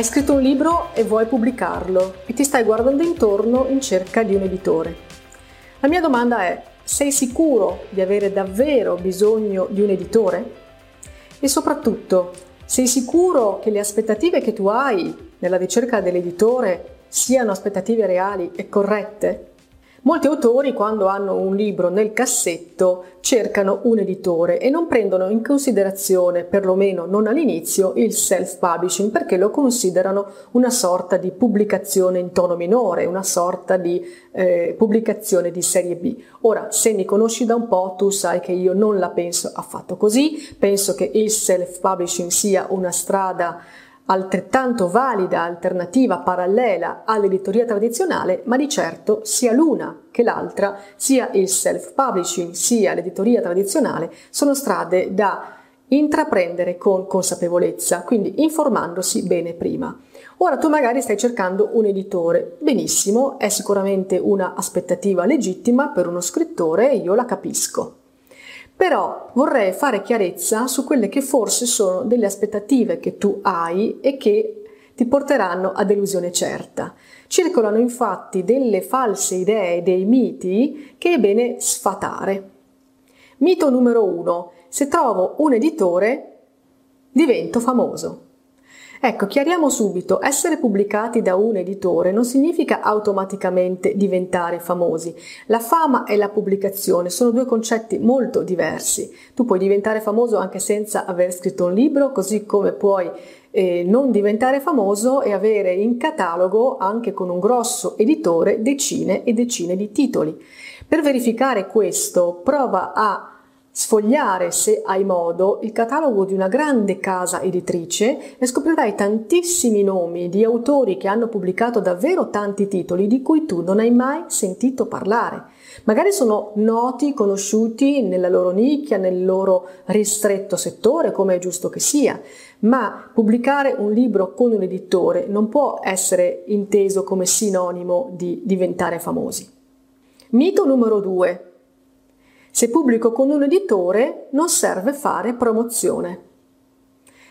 Hai scritto un libro e vuoi pubblicarlo e ti stai guardando intorno in cerca di un editore. La mia domanda è, sei sicuro di avere davvero bisogno di un editore? E soprattutto, sei sicuro che le aspettative che tu hai nella ricerca dell'editore siano aspettative reali e corrette? Molti autori quando hanno un libro nel cassetto cercano un editore e non prendono in considerazione, perlomeno non all'inizio, il self-publishing perché lo considerano una sorta di pubblicazione in tono minore, una sorta di eh, pubblicazione di serie B. Ora, se mi conosci da un po', tu sai che io non la penso affatto così, penso che il self-publishing sia una strada altrettanto valida alternativa parallela all'editoria tradizionale, ma di certo sia l'una che l'altra, sia il self-publishing sia l'editoria tradizionale, sono strade da intraprendere con consapevolezza, quindi informandosi bene prima. Ora tu magari stai cercando un editore, benissimo, è sicuramente una aspettativa legittima per uno scrittore e io la capisco. Però vorrei fare chiarezza su quelle che forse sono delle aspettative che tu hai e che ti porteranno a delusione certa. Circolano infatti delle false idee, dei miti che è bene sfatare. Mito numero uno. Se trovo un editore, divento famoso. Ecco, chiariamo subito, essere pubblicati da un editore non significa automaticamente diventare famosi. La fama e la pubblicazione sono due concetti molto diversi. Tu puoi diventare famoso anche senza aver scritto un libro, così come puoi eh, non diventare famoso e avere in catalogo, anche con un grosso editore, decine e decine di titoli. Per verificare questo, prova a sfogliare, se hai modo, il catalogo di una grande casa editrice e scoprirai tantissimi nomi di autori che hanno pubblicato davvero tanti titoli di cui tu non hai mai sentito parlare. Magari sono noti, conosciuti nella loro nicchia, nel loro ristretto settore, come è giusto che sia, ma pubblicare un libro con un editore non può essere inteso come sinonimo di diventare famosi. Mito numero 2. Se pubblico con un editore non serve fare promozione.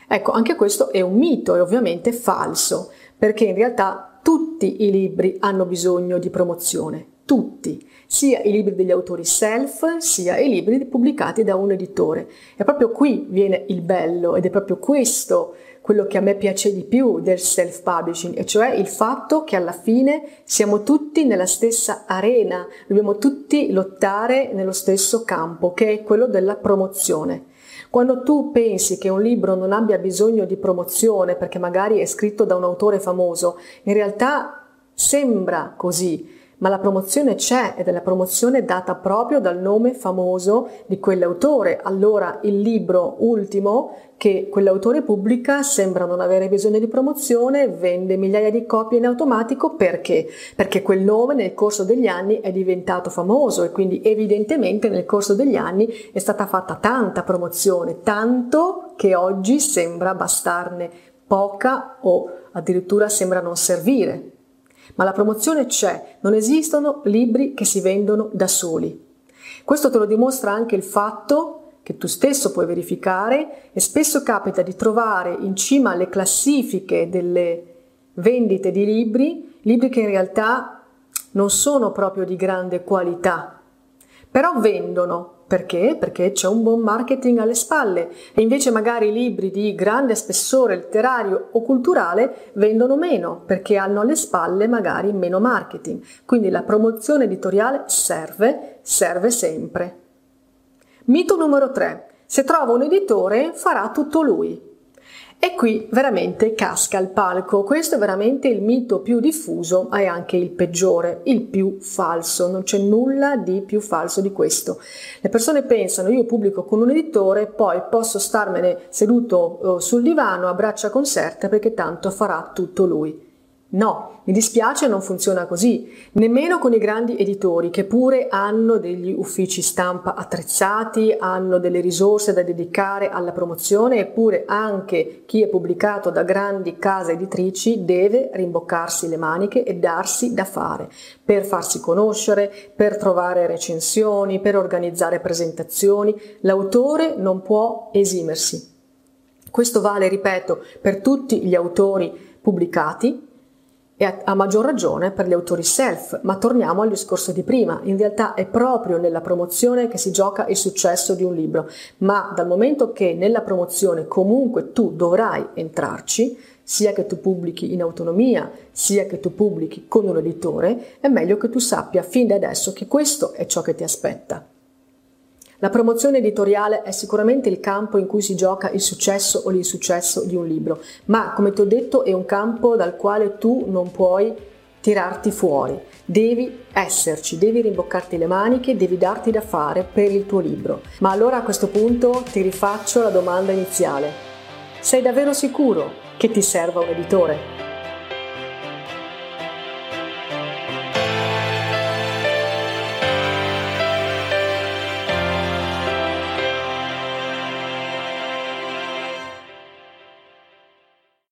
Ecco, anche questo è un mito e ovviamente falso, perché in realtà tutti i libri hanno bisogno di promozione, tutti, sia i libri degli autori self, sia i libri pubblicati da un editore. E proprio qui viene il bello ed è proprio questo quello che a me piace di più del self-publishing, e cioè il fatto che alla fine siamo tutti nella stessa arena, dobbiamo tutti lottare nello stesso campo, che è quello della promozione. Quando tu pensi che un libro non abbia bisogno di promozione perché magari è scritto da un autore famoso, in realtà sembra così, ma la promozione c'è ed è la promozione data proprio dal nome famoso di quell'autore. Allora il libro ultimo che quell'autore pubblica sembra non avere bisogno di promozione, vende migliaia di copie in automatico perché? Perché quel nome nel corso degli anni è diventato famoso e quindi evidentemente nel corso degli anni è stata fatta tanta promozione, tanto che oggi sembra bastarne poca o addirittura sembra non servire ma la promozione c'è, non esistono libri che si vendono da soli. Questo te lo dimostra anche il fatto che tu stesso puoi verificare e spesso capita di trovare in cima alle classifiche delle vendite di libri, libri che in realtà non sono proprio di grande qualità, però vendono perché? Perché c'è un buon marketing alle spalle e invece magari libri di grande spessore letterario o culturale vendono meno perché hanno alle spalle magari meno marketing. Quindi la promozione editoriale serve, serve sempre. Mito numero 3. Se trova un editore farà tutto lui. E qui veramente casca il palco. Questo è veramente il mito più diffuso e anche il peggiore, il più falso. Non c'è nulla di più falso di questo. Le persone pensano io pubblico con un editore, poi posso starmene seduto eh, sul divano a braccia conserte perché tanto farà tutto lui. No, mi dispiace, non funziona così, nemmeno con i grandi editori che pure hanno degli uffici stampa attrezzati, hanno delle risorse da dedicare alla promozione, eppure anche chi è pubblicato da grandi case editrici deve rimboccarsi le maniche e darsi da fare per farsi conoscere, per trovare recensioni, per organizzare presentazioni. L'autore non può esimersi. Questo vale, ripeto, per tutti gli autori pubblicati, e a, a, maggior ragione per gli autori self, ma torniamo al discorso di prima, in realtà è proprio nella promozione che si gioca il successo di un libro, ma dal momento che nella promozione comunque tu dovrai entrarci, sia che tu pubblichi in autonomia, sia che tu pubblichi con un editore, è meglio che tu sappia fin da adesso che questo è ciò che ti aspetta. La promozione editoriale è sicuramente il campo in cui si gioca il successo o l'insuccesso di un libro, ma come ti ho detto è un campo dal quale tu non puoi tirarti fuori. Devi esserci, devi rimboccarti le maniche, devi darti da fare per il tuo libro. Ma allora a questo punto ti rifaccio la domanda iniziale. Sei davvero sicuro che ti serva un editore?